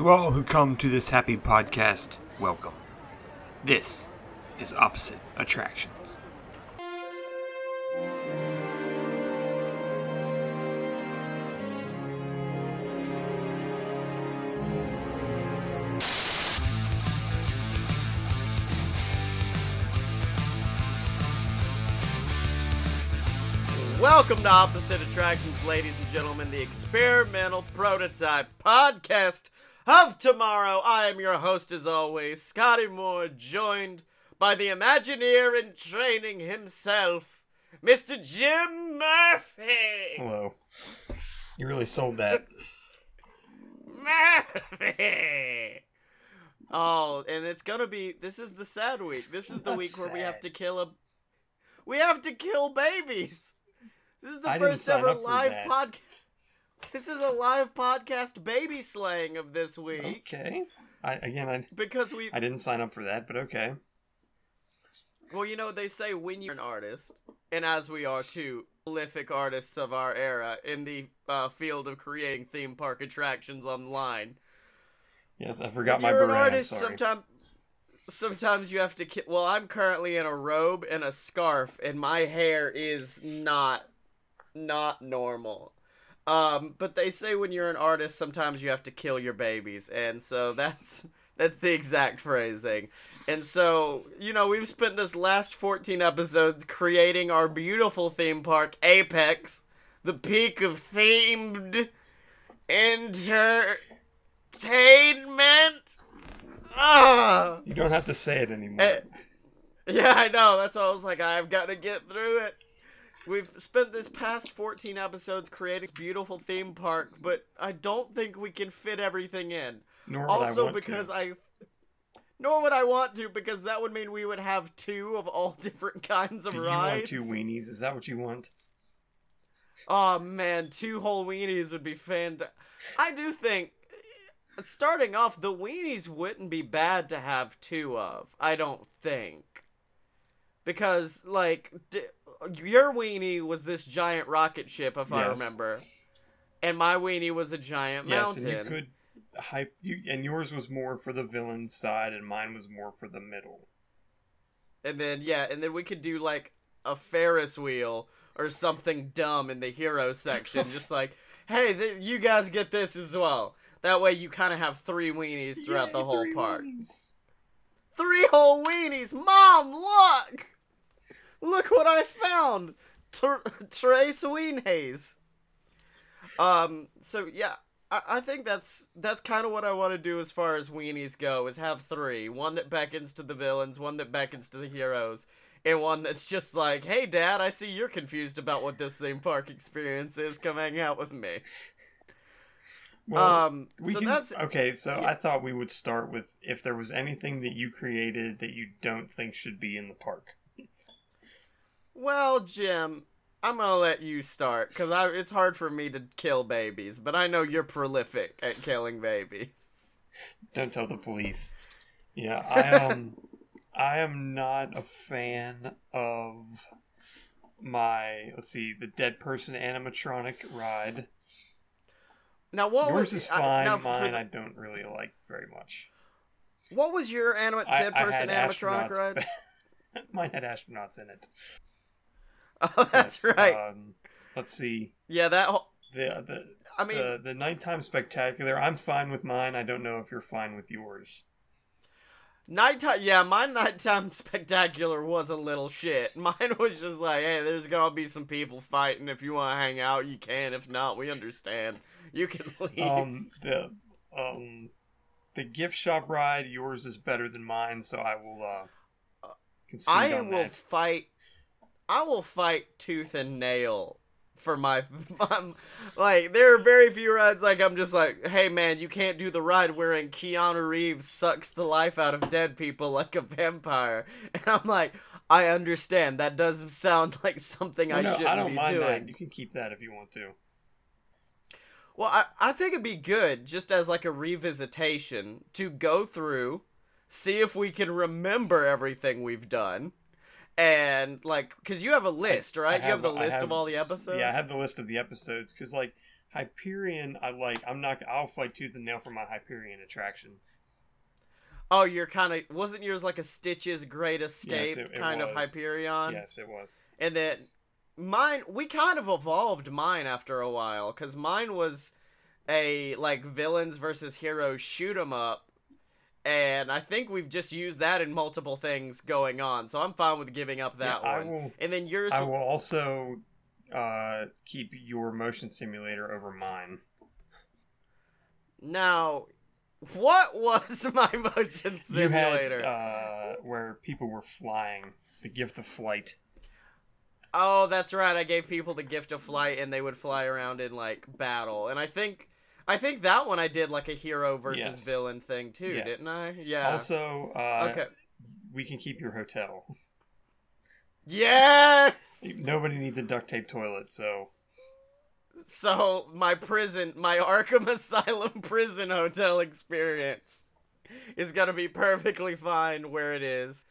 To all who come to this happy podcast, welcome. This is Opposite Attractions. Welcome to Opposite Attractions, ladies and gentlemen, the experimental prototype podcast of tomorrow. I am your host, as always, Scotty Moore, joined by the Imagineer in training himself, Mr. Jim Murphy. Hello. You really sold that. Murphy. Oh, and it's gonna be. This is the sad week. This is the That's week where we have to kill a. We have to kill babies. This is the I first ever live podcast. This is a live podcast baby slaying of this week Okay. I again I because we. I didn't sign up for that, but okay. Well, you know they say when you're an artist, and as we are two prolific artists of our era in the uh, field of creating theme park attractions online. Yes, I forgot when my you're beret. an artist, sometimes sometimes you have to ki- well i'm currently in a robe and a scarf and my hair is not not normal um but they say when you're an artist sometimes you have to kill your babies and so that's that's the exact phrasing and so you know we've spent this last 14 episodes creating our beautiful theme park apex the peak of themed entertainment ah You don't have to say it anymore. Eh, yeah, I know. That's why I was like, I've got to get through it. We've spent this past 14 episodes creating this beautiful theme park, but I don't think we can fit everything in. Nor would I Also, want because to. I. Nor would I want to, because that would mean we would have two of all different kinds of Do you want two weenies? Is that what you want? Oh man, two whole weenies would be fantastic. I do think, starting off, the weenies wouldn't be bad to have two of. I don't think, because like d- your weenie was this giant rocket ship, if I remember, and my weenie was a giant Yes, mountain. and you could hype you and yours was more for the villain side and mine was more for the middle. And then yeah, and then we could do like a Ferris wheel or something dumb in the hero section, just like, hey, th- you guys get this as well. That way, you kind of have three weenies throughout the whole park. weenies. Three whole weenies, Mom! Look, look what I found. Tr- Trace. Um. So yeah, I, I think that's that's kind of what I want to do as far as weenies go. Is have three: one that beckons to the villains, one that beckons to the heroes, and one that's just like, "Hey, Dad, I see you're confused about what this theme park experience is. Come hang out with me." Well, um. we so can, that's okay. So yeah. I thought we would start with if there was anything that you created that you don't think should be in the park. Well, Jim, I'm gonna let you start because it's hard for me to kill babies, but I know you're prolific at killing babies. Don't tell the police. Yeah, I um, I am not a fan of my let's see the dead person animatronic ride. Now, what Yours was is I- fine. now, Mine the- I don't really like very much. what was your anima- dead I person had animatronic ride? Mine had astronauts in it. Oh, that's Yes, right. Um, let's see yeah, that. Whole, the the I mean, the the nighttime spectacular. I'm fine with mine. I don't know if you're fine with yours. nighttime. Yeah, my nighttime spectacular was a little shit. Mine was just like, hey, there's gonna be some people fighting. If you want to hang out, you can. If not, we understand. You can leave. Um, the um, the gift shop ride. Yours is better than mine, so I will uh I will that. fight. I will fight tooth and nail for my, my. Like there are very few rides. Like I'm just like, hey man, you can't do the ride wherein Keanu Reeves sucks the life out of dead people like a vampire. And I'm like, I understand. That does sound like something I no, shouldn't I don't be mind doing. that. You can keep that if you want to. Well, I, I think it'd be good just as like a revisitation to go through, see if we can remember everything we've done, and like, cause you have a list, right? I you have the list of all the episodes. Yeah, I have the list of the episodes because like Hyperion, I like. I'm not. I'll fight tooth and nail for my Hyperion attraction. Oh, you're kind of wasn't yours like a Stitch's Great Escape it- it kind of. Hyperion? yes, it was. And then mine, we kind of evolved mine after a while because mine was a like villains versus heroes shoot 'em up, and I think we've just used that in multiple things going on. So I'm fine with giving up that Yeah, I one. will. And then yours, I will also uh, keep your motion simulator over mine. now, what was my motion simulator? You had uh, where people were flying. The gift of flight. Oh, that's right. I gave people the gift of flight, and they would fly around in like battle. And I think, I think that one I did like a hero versus Yes. villain thing too, Yes. didn't I? Yeah. Also, uh, okay. we can keep your hotel. Yes. Nobody needs a duct tape toilet, so So my prison, my Arkham Asylum prison hotel experience is gonna be perfectly fine where it is.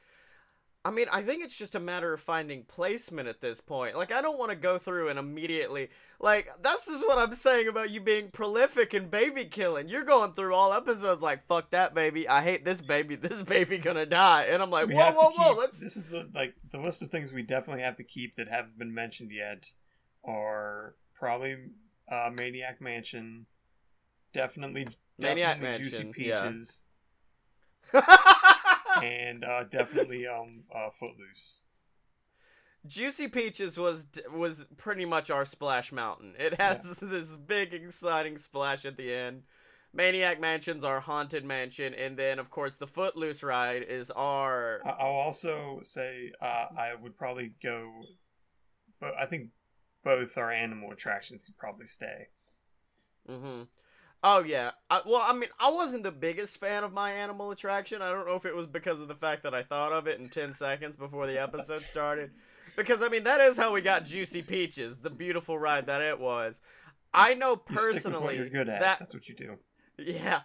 I mean, I think it's just a matter of finding placement at this point. Like, I don't want to go through and immediately. Like, that's just what I'm saying about you being prolific and baby killing. You're going through all episodes like, fuck that baby. I hate this baby. This baby gonna die. And I'm like, we whoa, whoa, to whoa. keep- Let's. This is the like the list of things we definitely have to keep that haven't been mentioned yet are probably uh, Maniac Mansion, definitely Maniac definitely Juicy Mansion, yeah. And uh, definitely um uh, Footloose. Juicy Peaches was was pretty much our Splash Mountain. It has this big exciting splash at the end. Maniac Mansion's our haunted mansion, and then of course the Footloose ride is our. I'll also say uh, I would probably go, but I think both our animal attractions could probably stay. hmm Oh yeah. I, well, I mean, I wasn't the biggest fan of my animal attraction. I don't know if it was because of the fact that I thought of it in ten seconds before the episode started. Because I mean, that is how we got Juicy Peaches, the beautiful ride that it was. I know You stick with what personally you're good at. that That's what you do. Yeah,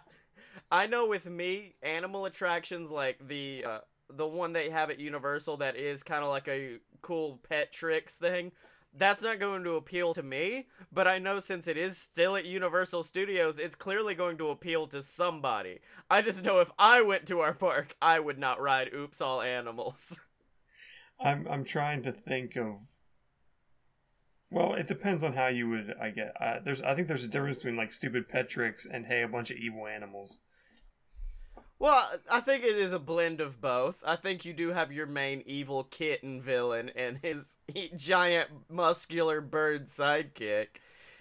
I know. With me, animal attractions like the uh, the one they have at Universal that is kind of like a cool pet tricks thing. That's not going to appeal to me, but I know since it is still at Universal Studios, it's clearly going to appeal to somebody. I just know if I went to our park, I would not ride Oops All Animals. I'm I'm trying to think of. Well, it depends on how you would. I get. Uh, there's. I think there's a difference between like stupid pet tricks and hey, a bunch of evil animals. Well, I think it is a blend of both. I think you do have your main evil kitten villain and his giant muscular bird sidekick.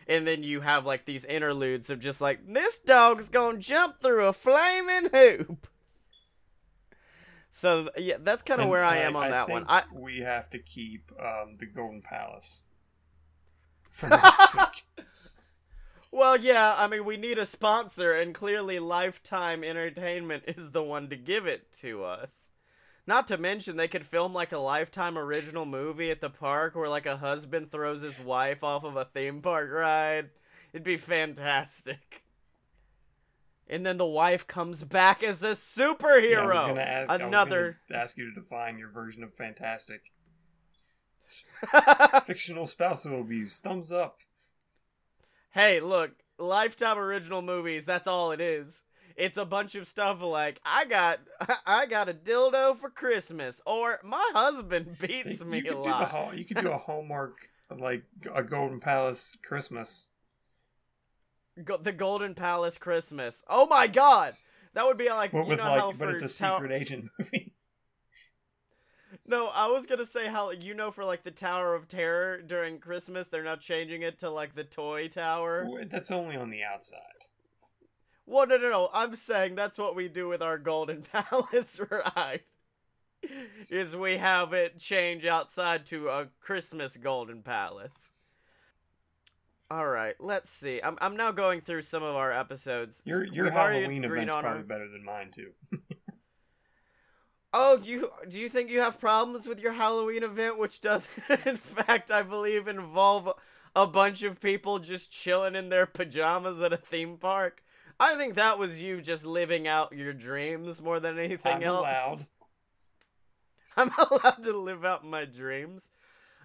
And then you have like these interludes of just like, this dog's gonna jump through a flaming hoop. So, yeah, that's kind of where I am on that one. I we have to keep um, the Golden Palace. For next week. Well, yeah, I mean, we need a sponsor, and clearly Lifetime Entertainment is the one to give it to us. Not to mention, they could film like a Lifetime original movie at the park where, like, a husband throws his wife off of a theme park ride. It'd be fantastic. And then the wife comes back as a Yeah, I was superhero. gonna ask. Another. ask you to define your version of fantastic. Fictional spousal abuse. Thumbs up. Hey, look, Lifetime original movies, that's all it is. It's a bunch of stuff like I got I got a dildo for Christmas or my husband beats you me a do the lot. You could do a Hallmark like a Golden Palace Christmas. Go- the Golden Palace Christmas. Oh my god. That would be like What you with know how like, but it's a secret agent movie. No, I was gonna say how you know for like the Tower of Terror during Christmas they're now changing it to like the toy tower. That's only on the outside. Well, no, no, no. I'm saying that's what we do with our Golden Palace ride. Is we have it change outside to a Christmas Golden Palace. All right, let's see. I'm I'm now going through some of our episodes. Your your We've Halloween event's probably our- better than mine too. Oh, you do you think you have problems with your Halloween event, which does in fact I believe involve a bunch of people just chilling in their pajamas at a theme park? I think that was you just living out your dreams more than anything I'm else. allowed. I'm allowed to live out my dreams.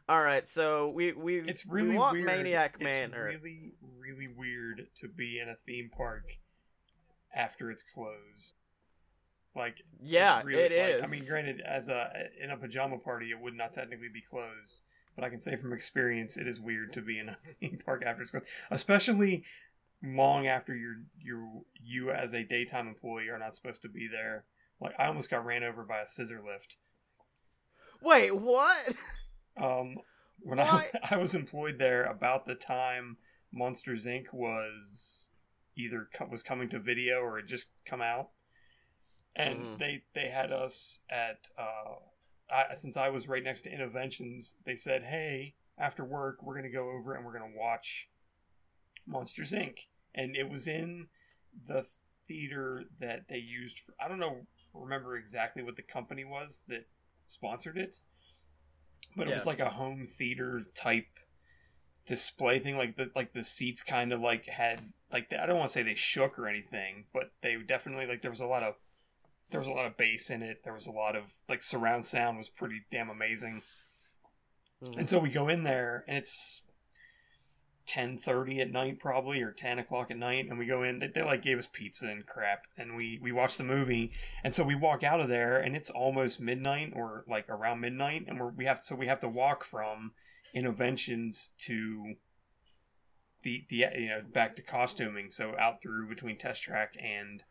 All right, so we we It's really we want weird. Maniac it's Manor. really, really weird to be in a theme park after it's closed. Like yeah, really, it like, is. I mean, granted, as a in a pajama party, it would not technically be closed, but I can say from experience, it is weird to be in a theme park after school, especially long after you're you you as a daytime employee are not supposed to be there. Like I almost got ran over by a scissor lift. Wait, what? Um, when What? I I was employed there about the time Monsters Inc. was either co- was coming to video or had just come out, and Mhm. they they had us at uh, I, since I was right next to Innoventions, they said, "Hey, after work, we're gonna go over and we're gonna watch Monsters Inc." And it was in the theater that they used. For, I don't know, remember exactly what the company was that sponsored it, but it was like a home theater type display thing. Like the like the seats kind of like had like I don't want to say they shook or anything, but they definitely like there was a lot of there was a lot of bass in it. There was a lot of like surround sound was pretty damn amazing. Mm-hmm. And so we go in there, and it's ten thirty at night, probably or ten o'clock at night, and we go in. They, they like gave us pizza and crap, and we we watch the movie, and so we walk out of there, and it's almost midnight or like around midnight, and we're, we have so we have to walk from Innoventions to the the you know back to costuming, so out through between Test Track and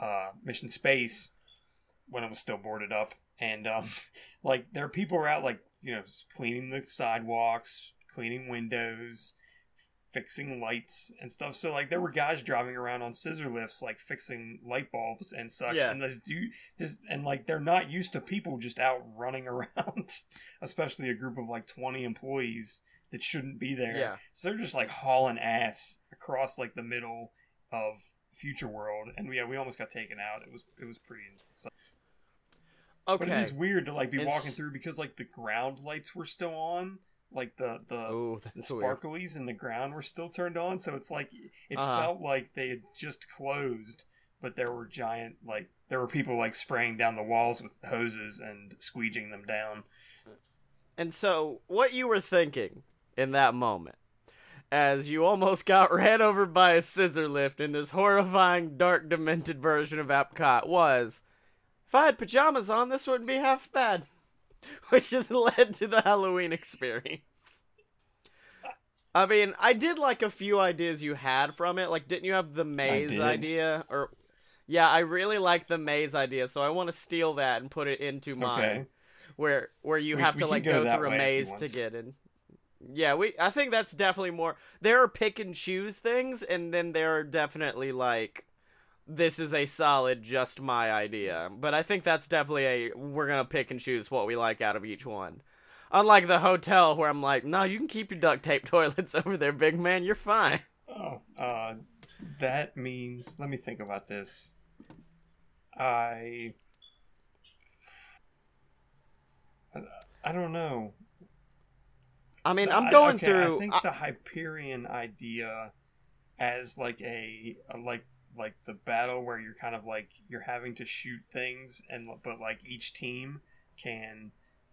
uh, Mission Space when it was still boarded up, and um, like there are people out like you know cleaning the sidewalks, cleaning windows, fixing lights and stuff. So like there were guys driving around on scissor lifts, like fixing light bulbs and such. Yeah. And this dude, this and like they're not used to people just out running around, especially a group of like twenty employees that shouldn't be there. Yeah. So they're just like hauling ass across like the middle of Future World, and yeah, we almost got taken out. It was it was pretty exciting. Okay. But it is weird to like be It's- walking through because like the ground lights were still on, like the the Oh, the sparklies in the ground were still turned on. So it's like it Uh-huh. felt like they had just closed, but there were giant like there were people like spraying down the walls with hoses and squeegeeing them down. And so, what you were thinking in that moment, as you almost got ran over by a scissor lift in this horrifying, dark, demented version of Epcot, was if I had pajamas on, this wouldn't be half bad. Which has led to the Halloween experience. I mean, I did like a few ideas you had from it. Like, didn't you have the maze idea? Or, yeah, I really like the maze idea, so I want to steal that and put it into mine Okay. where where you We- have to like go go, through a way if you maze to get in. Yeah, we I think that's definitely more there are pick and choose things and then there are definitely like this is a solid just my idea. But I think that's definitely a we're to pick and choose what we like out of each one. Unlike the hotel where I'm like, "No, you can keep your duct tape toilets over there, big man. You're fine." Oh, uh, that means. Let me think about this. I- I don't know. I mean, I'm I- going okay, through I think I- the Hyperion idea, as like a, a like like the battle where you're kind of like you're having to shoot things and but like each team can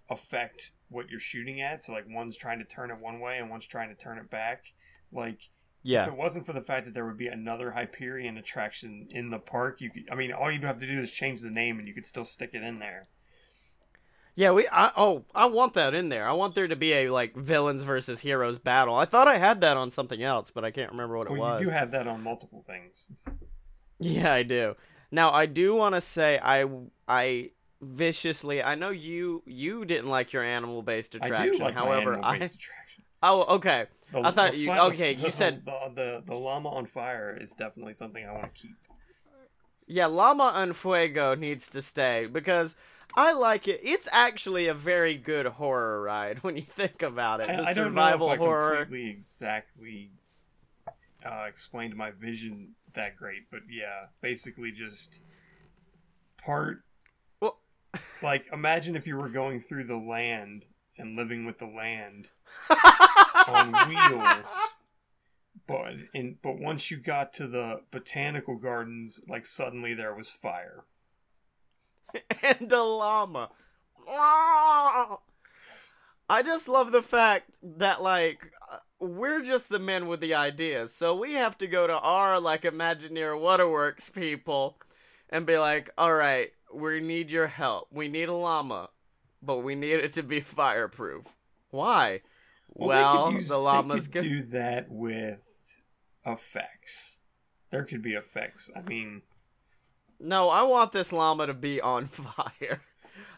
affect what you're shooting at. So like one's trying to turn it one way and one's trying to turn it back. Like yeah. if it wasn't for the fact that there would be another Hyperion attraction in the park, you could. I mean, all you'd have to do is change the name and you could still stick it in there. Yeah, we. I, oh, I want that in there. I want there to be a like villains versus heroes battle. I thought I had that on something else, but I can't remember what it was. you do have that on multiple things. Yeah, I do. Now, I do want to say I I viciously. I know you you didn't like your animal based attraction. I do like However, my I attraction. oh okay. The- I thought you- okay, the- you said- the, the the llama on fire is definitely something I want to keep. Yeah, Llama en Fuego needs to stay because I like it. It's actually a very good horror ride when you think about it. The I, I don't know survival if I horror. completely exactly uh, explained my vision that great, but yeah, basically just part. Well- like imagine if you were going through the land and living with the land on wheels. But in but once you got to the botanical gardens, like suddenly there was fire. and a llama. I just love the fact that like we're just the men with the ideas, so we have to go to our like Imagineer Waterworks people and be like, "All right, we need your help. We need a llama, but we need it to be fireproof. Why? Well, Well, use, the llamas could- could do that with effects. There could be effects. I mean, No, I want this llama to be on fire.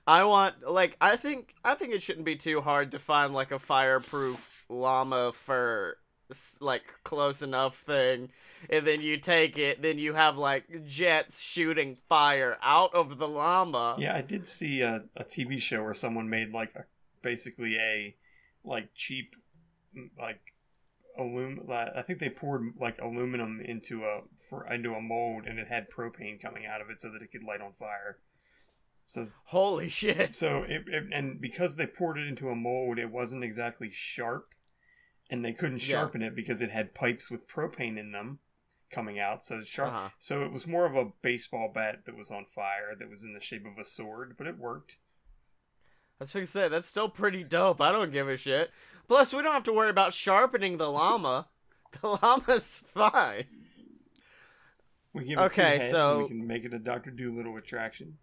I want like I think I think it shouldn't be too hard to find like a fireproof llama for like close enough thing and then you take it then you have like jets shooting fire out of the llama. yeah, I did see a, a TV show where someone made like a basically a like cheap like. I think they poured like aluminum into a for into a mold and it had propane coming out of it so that it could light on fire. So Holy shit. So it, it and because they poured it into a mold, it wasn't exactly sharp, and they couldn't Yeah. sharpen it because it had pipes with propane in them coming out. So sharp. Uh-huh. So it was more of a baseball bat that was on fire that was in the shape of a sword, but it worked. I was gonna say that's still pretty dope. I don't give a shit. Plus, we don't have to worry about sharpening the llama. The llama's fine. We give it Okay, two heads so- and we can make it a Doctor Dolittle attraction.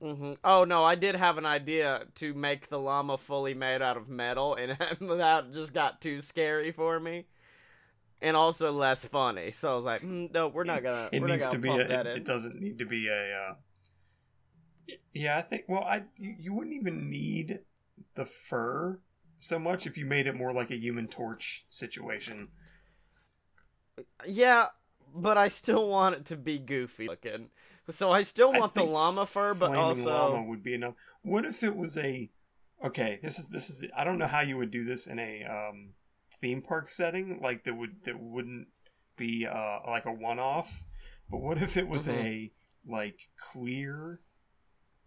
hmm Oh no, I did have an idea to make the llama fully made out of metal, and that just got too scary for me, and also less funny. So I was like, mm, no, we're not gonna. It we're needs not to be. A, that it, it doesn't need to be a. Uh, yeah, I think. Well, I you, you wouldn't even need the fur so much if you made it more like a Human Torch situation. Yeah, but I still want it to be goofy looking. So I still I want the llama fur, but also llama would be enough. What if it was a? Okay, this is this is. I don't know how you would do this in a um, theme park setting, like that would that wouldn't be uh, like a one off. But what if it was Mhm. a like clear,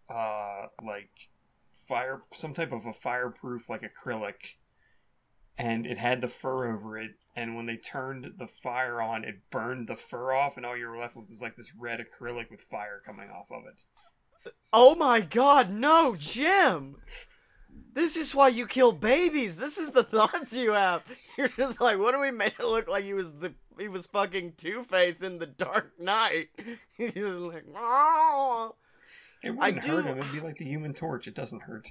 uh, like fire, some type of a fireproof like acrylic, and it had the fur over it. And when they turned the fire on, it burned the fur off, and all you were left with was like this red acrylic with fire coming off of it. Oh my god, no, Jim! This is why you kill babies. This is the thoughts you have. You're just like, what do we make it look like he was the he was fucking Two Face in the Dark Knight? He's just like, oh. It wouldn't I hurt do- him. It'd be like the Human Torch. It doesn't hurt.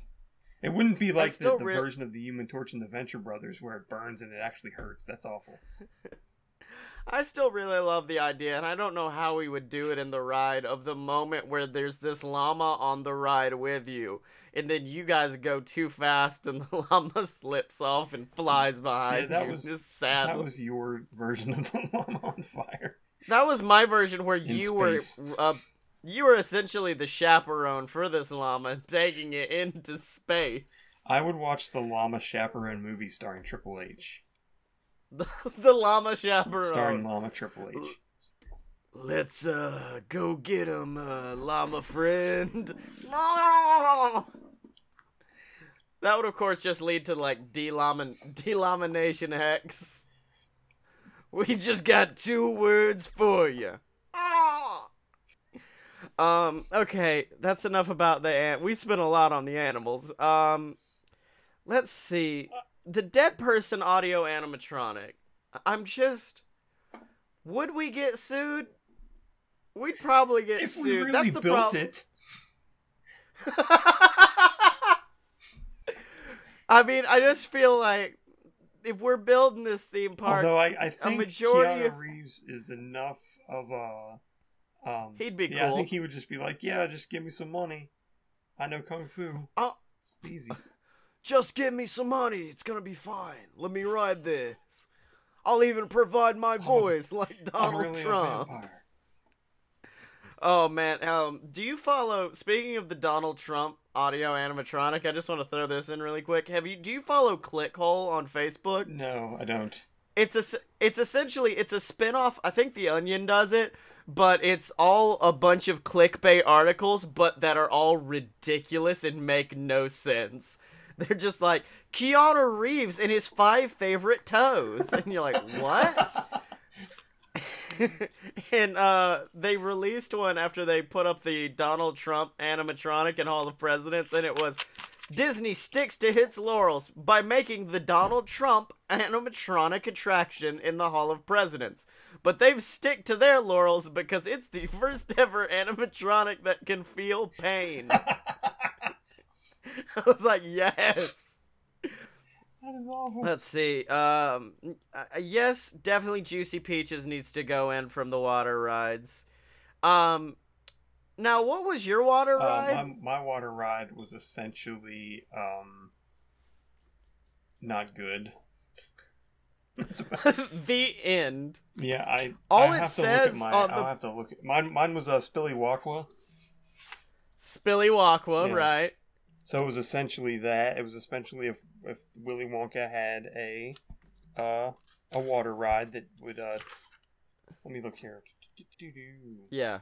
It wouldn't be like the, the re- version of the Human Torch in the Venture Brothers where it burns and it actually hurts. That's awful. I still really love the idea, and I don't know how we would do it in the ride of the moment where there's this llama on the ride with you, and then you guys go too fast, and the llama slips off and flies behind that you. was- just sad. That was your version of the llama on fire. That was my version where In you were uh, you were essentially the chaperone for this llama, taking it into space. I would watch the Llama Chaperone movie starring Triple H. The, the llama chaperone. Starring Llama Triple H. Let's uh go get him, uh, llama friend. No. That would of course just lead to like delamin delamination hex. We just got two words for you. Um. Okay, that's enough about the ant. We spent a lot on the animals. Um. Let's see. The dead person audio animatronic. I'm just. Would we get sued? We'd probably get If sued. we really That's the built problem. it, I mean, I just feel like if we're building this theme park, although I, I think majority Keanu of- Reeves is enough of a. Um, He'd be yeah, I think he would just be like, "Yeah, just give me some money. I know kung fu. Oh. It's easy." just give me some money. It's gonna be fine. Let me ride this. I'll even provide my I'm voice like I'm Donald really Trump. Oh man, um, do you follow? Speaking of the Donald Trump audio animatronic, I just want to throw this in really quick. Have you? Do you follow Clickhole on Facebook? No, I don't. It's a, it's essentially it's a spin-off. I think The Onion does it, but it's all a bunch of clickbait articles, but that are all ridiculous and make no sense. They're just like Keanu Reeves and his five favorite toes, and you're like, what? and uh, they released one after they put up the Donald Trump animatronic and Hall of presidents, and it was Disney sticks to its laurels by making the Donald Trump animatronic attraction in the Hall of Presidents. But they've stick to their laurels because it's the first ever animatronic that can feel pain. I was like, yes. That is awful. Let's see. Um, uh, yes, definitely Juicy Peaches needs to go in from the water rides. Um, now what was your water Uh, ride? my, my water ride was essentially um, not good. The end. yeah, I All I it have to look says at my. on I'll the- have to look. At, mine mine was a uh, Spilly Walkwa. Spilly Walkwa, Yes. right? So it was essentially that. It was essentially if if Willy Wonka had a uh a water ride that would uh let me look here. Yeah.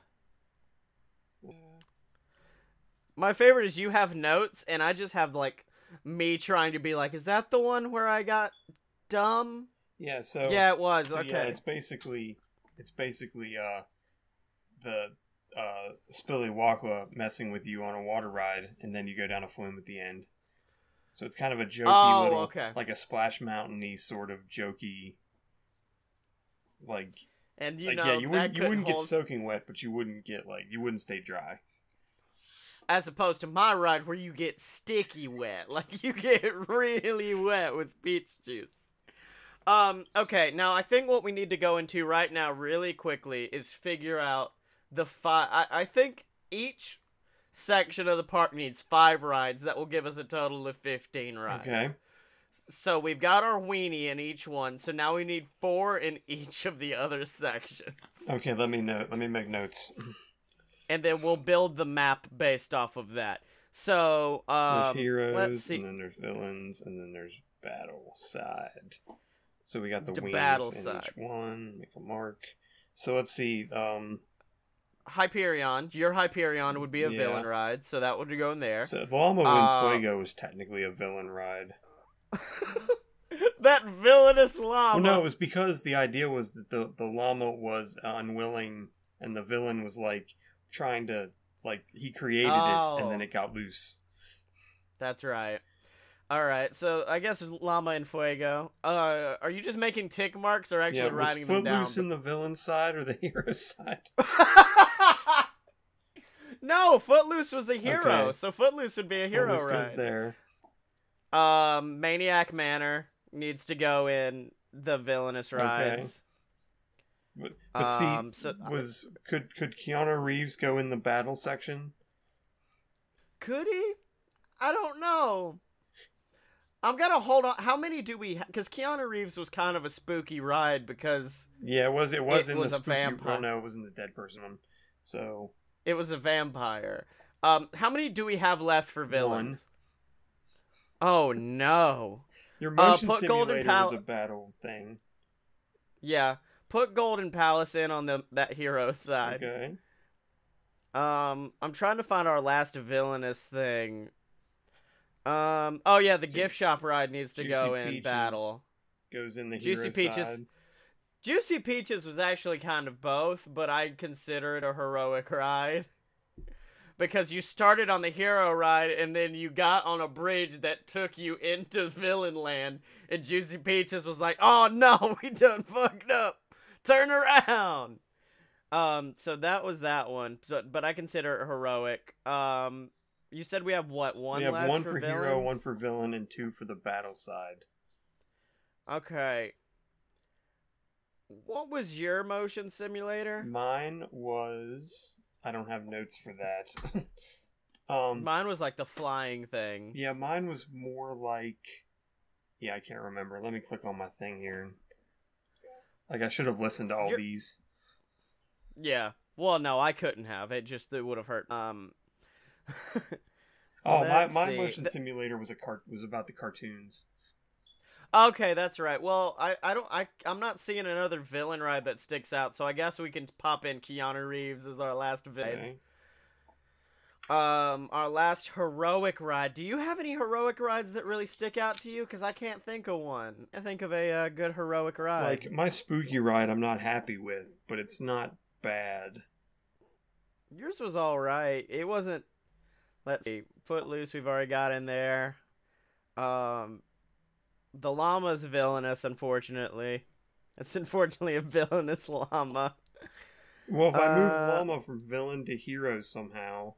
My favorite is you have notes, and I just have like me trying to be like, is that the one where I got dumb? Yeah, so yeah, it was. so okay. yeah, it's basically it's basically uh the uh Spilly Walkwa messing with you on a water ride and then you go down a flume at the end. So it's kind of a jokey Oh, little okay. like a splash mountainy sort of jokey like and you like know yeah, you wouldn't you wouldn't get soaking wet, but you wouldn't get like you wouldn't stay dry. as opposed to my ride where you get sticky wet, like you get really wet with peach juice. Um, okay, now I think what we need to go into right now, really quickly, is figure out the five. I, I think each section of the park needs five rides. That will give us a total of fifteen rides. Okay. So we've got our weenie in each one. So now we need four in each of the other sections, Okay, let me note. Let me make notes. and then we'll build the map based off of that. So, So um, there's heroes, let's see. and then there's villains, and then there's battle side. So we got the, The wings battle in side. each one. Make a mark. So let's see. Um, Hyperion, your Hyperion would be a Yeah. villain ride, so that would go in there. so Llama Uh, Fuego was technically a villain ride. that villainous llama. Well, no, it was because the idea was that the the llama was unwilling, and the villain was like trying to like he created it, and then Oh. it got loose. That's right. All right, so I guess llama and fuego. Uh, are you just making tick marks or actually yeah, was writing them down? Footloose in the villain side or the hero side? no, Footloose was a hero, Okay. so Footloose would be a hero Footloose goes ride. there. Um, Maniac Manor needs to go in the villainous rides. But, but see, Um, so- was could could Keanu Reeves go in the battle section? Could he? I don't know. I'm gonna hold on. How many do we? Because Keanu Reeves was kind of a spooky ride because Yeah, it was. It was It in was the a spooky. vampire. Well, no, it was in the dead person one. So it was a vampire. Um, how many do we have left for villains? Oh no. your Uh, motion put Golden simulator Pal- was a battle thing. Yeah, put Golden Palace in on the that hero side. Okay. Um, I'm trying to find our last villainous thing. Um, oh yeah, the gift shop ride needs to Juicy go in Peaches. battle. Goes in the Juicy Peaches. side. Juicy Peaches was actually kind of both, but I consider it a heroic ride. Because you started on the hero ride and then you got on a bridge that took you into villain land, and Juicy Peaches was like, "Oh no, we done fucked up. Turn around." Um, so that was that one. So, but I consider it heroic. Um, you said we have what one we have left one for, for, hero, one for villain, and two for the battle side. Okay. What was your motion simulator? Mine was. I don't have notes for that. um. Mine was like the flying thing. Yeah, mine was more like. Yeah, I can't remember. Let me click on my thing here. Like I should have listened to all these. Yeah. Well, no, I couldn't have. It just it would have hurt. Um. Oh, my, my see. motion simulator was a cart was about the cartoons. okay, that's right. Well, I I don't I I'm not seeing another villain ride that sticks out, so I guess we can pop in Keanu Reeves as our last villain. Okay. Um, our last heroic ride. Do you have any heroic rides that really stick out to you? Because I can't think of one. I think of a uh, good heroic ride. Like my spooky ride, I'm not happy with, but it's not bad. Yours was all right. It wasn't let's see. Footloose, we've already got in there. Um, the llama's villainous, unfortunately. It's unfortunately a villainous llama. Well, if I move Uh, Llama from villain to hero somehow,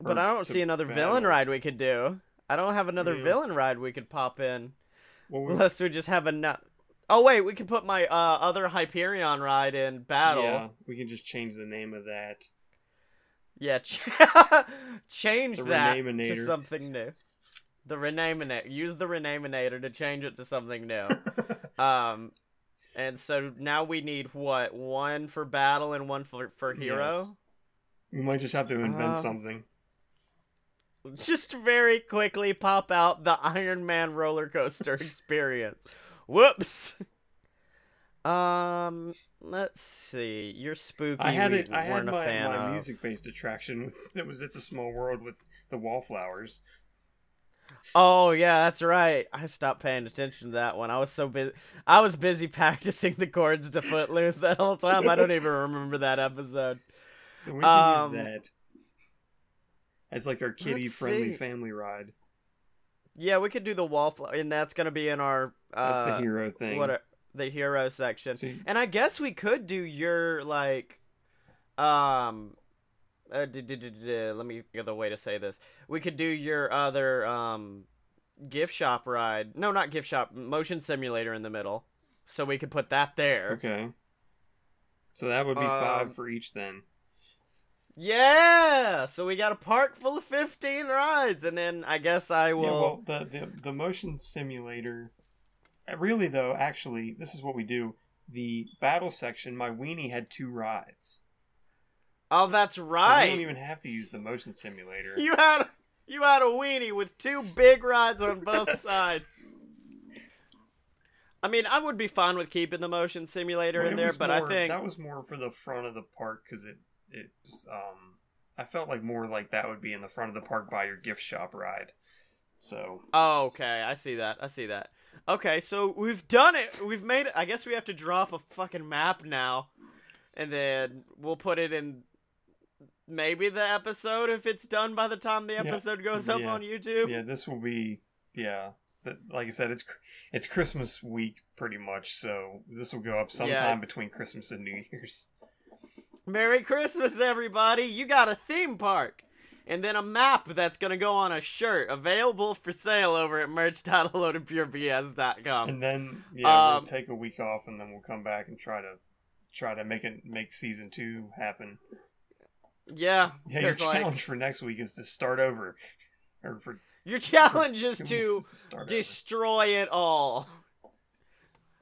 But I don't see another villain ride we could do. I don't have another Yeah. villain ride we could pop in. Well, we- Unless we just have a nut. Oh wait, we could put my uh, other Hyperion ride in battle. Yeah, we can just change the name of that. Yeah, ch- change The that to something new. The Renaminator. Use the Renaminator to change it to something new. um, and so now we need what? One for battle and one for for hero. Yes. we might just have to invent Uh, something. Just very quickly pop out the Iron Man roller coaster experience. Whoops. Um, let's see. You're spooky. I had we it. I had my, my music-based attraction with it was "It's a Small World" with the wallflowers. Oh yeah, that's right. I stopped paying attention to that one. I was so busy. I was busy practicing the chords to Footloose that whole time. I don't even remember that episode. So we can Um, use that as like our kitty-friendly see. family ride. Yeah, we could do the wallflower, and that's gonna be in our That's uh, the hero thing. what are, the hero section. See, And I guess we could do your like, um, uh, d- d- d- d- let me get the way to say this. We could do your other um, gift shop ride. No, not gift shop. Motion simulator in the middle, so we could put that there. okay. So that would be Um, five for each then. Yeah. So we got a park full of fifteen rides, and then I guess I will. Yeah, well, the, the the motion simulator. Really though, actually, this is what we do. The battle section, my weenie had two rides. oh, that's So we right. don't even have to use the motion simulator. You had you had a weenie with two big rides on both sides. I mean, I would be fine with keeping the motion simulator Well, in there, but more- I think that was more for the front of the park because it it's um I felt like more like that would be in the front of the park by your gift shop ride. So Oh, okay. I see that. I see that. Okay, so we've done it. We've made it. I guess we have to drop a fucking map now, and then we'll put it in maybe the episode if it's done by the time the Yeah. episode goes up Yeah. on YouTube. yeah, this will be yeah. Like I said, it's it's Christmas week pretty much. So this will go up sometime Yeah. between Christmas and New Year's. Merry Christmas, everybody! You got a theme park. And then a map that's gonna go on a shirt available for sale over at merch.loadedpurebs.com. And then yeah, Um, we'll take a week off, and then we'll come back and try to try to make it make season two happen. Yeah, Yeah, your 'cause, like, challenge for next week is to start over, or for your challenge is to to start over. destroy it all.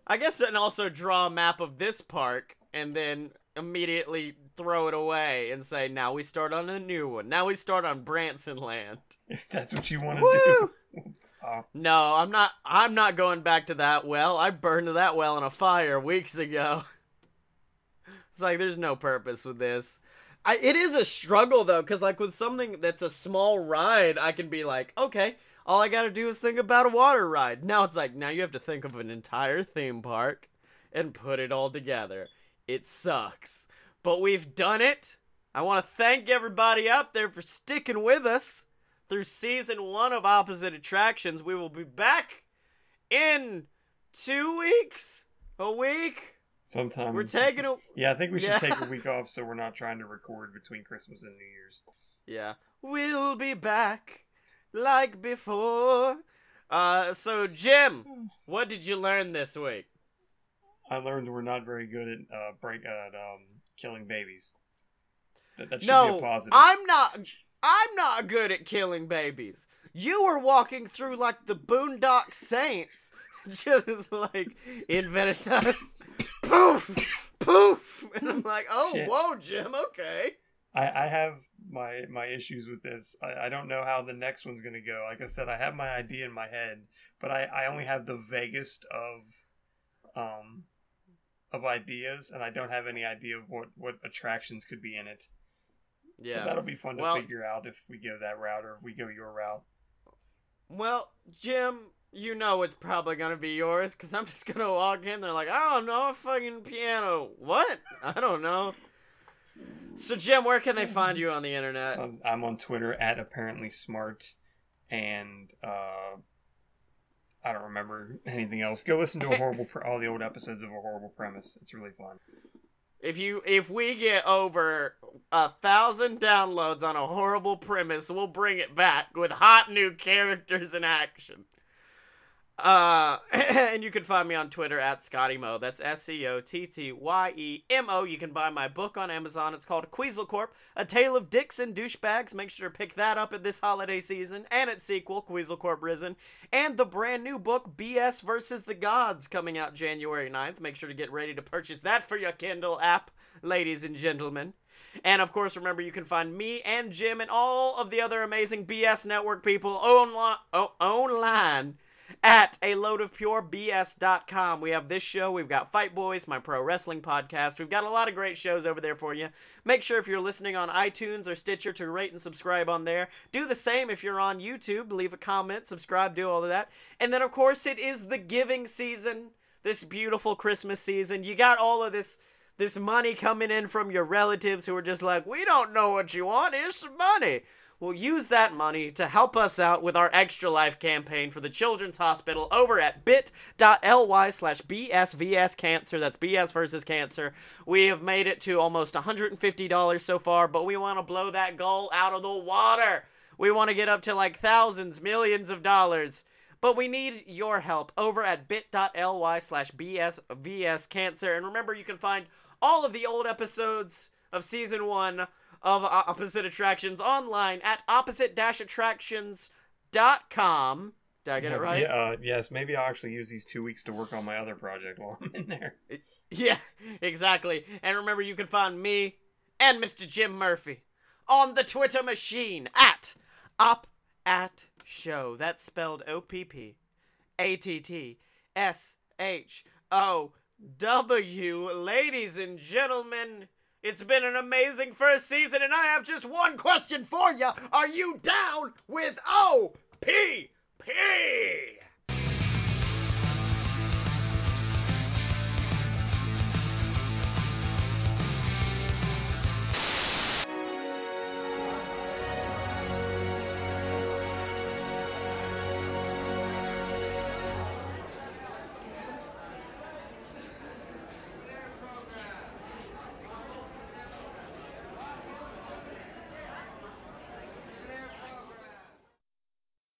I guess and also draw a map of this park and then immediately throw it away and say, now we start on a new one. Now we start on Branson Land. if that's what you want to do. No, I'm not I'm not going back to that well. I burned that well in a fire weeks ago. It's like there's no purpose with this. I, it is a struggle though, because like with something that's a small ride, I can be like, okay, all I gotta do is think about a water ride. Now it's like now you have to think of an entire theme park and put it all together. It sucks, but we've done it. I want to thank everybody out there for sticking with us through season one of Opposite Attractions. We will be back in two weeks, a week. sometime We're taking a Yeah, I think we should Yeah. take a week off so we're not trying to record between Christmas and New Year's. yeah. We'll be back like before. Uh, so Jim, what did you learn this week? I learned we're not very good at uh, break at um, killing babies. That, that should no, be a positive. I'm not. I'm not good at killing babies. You were walking through like the Boondock Saints, just like in Venitas, poof, poof, and I'm like, oh, Shit. whoa, Jim, okay. I, I have my my issues with this. I, I don't know how the next one's gonna go. Like I said, I have my idea in my head, but I, I only have the vaguest of um of ideas, and I don't have any idea of what what attractions could be in it. Yeah. So that'll be fun to Well- figure out if we go that route or if we go your route. Well, Jim, you know it's probably gonna be yours, because I'm just gonna walk in there like, I don't know, a fucking piano. What? I don't know. So Jim, where can they find you on the internet? Um, I'm on Twitter at apparently smart, and uh, I don't remember anything else. Go listen to a horrible pre- all the old episodes of a horrible premise. It's really fun. If you if we get over a thousand downloads on a horrible premise, we'll bring it back with hot new characters in action. Uh, and you can find me on Twitter at Scotty Mo. That's S C O T T Y E M O. You can buy my book on Amazon. It's called Queasel Corp: A Tale of Dicks and Douchebags. Make sure to pick that up at this holiday season, and its sequel, Queasel Corp Risen, and the brand new book BS versus the Gods, coming out January 9th. Make sure to get ready to purchase that for your Kindle app, ladies and gentlemen. And of course, remember you can find me and Jim and all of the other amazing BS Network people online, online at a load of pure bs.com we have this show we've got fight boys my pro wrestling podcast. We've got a lot of great shows over there for you. Make sure if you're listening on itunes or stitcher to rate and subscribe on there. Do the same if you're on youtube leave a comment subscribe do all of that. And then of course it is the giving season this beautiful christmas season. You got all of this this money coming in from your relatives who are just like we don't know what you want here's some money We'll use that money to help us out with our Extra Life campaign for the Children's Hospital over at bit.ly slash BSVS Cancer. That's BS versus Cancer. We have made it to almost $150 so far, but we want to blow that goal out of the water. We want to get up to like thousands, millions of dollars. But we need your help over at bit.ly slash BSVS Cancer. And remember, you can find all of the old episodes of season one of Opposite Attractions online at opposite-attractions.com. Did I get it right? Yeah, uh, yes, maybe I'll actually use these two weeks to work on my other project while I'm in there. Yeah, exactly. And remember, you can find me and Mr. Jim Murphy on the Twitter machine at op at show. That's spelled O P P A T T S H O W. Ladies and gentlemen, it's been an amazing first season, and I have just one question for you. Are you down with OPP?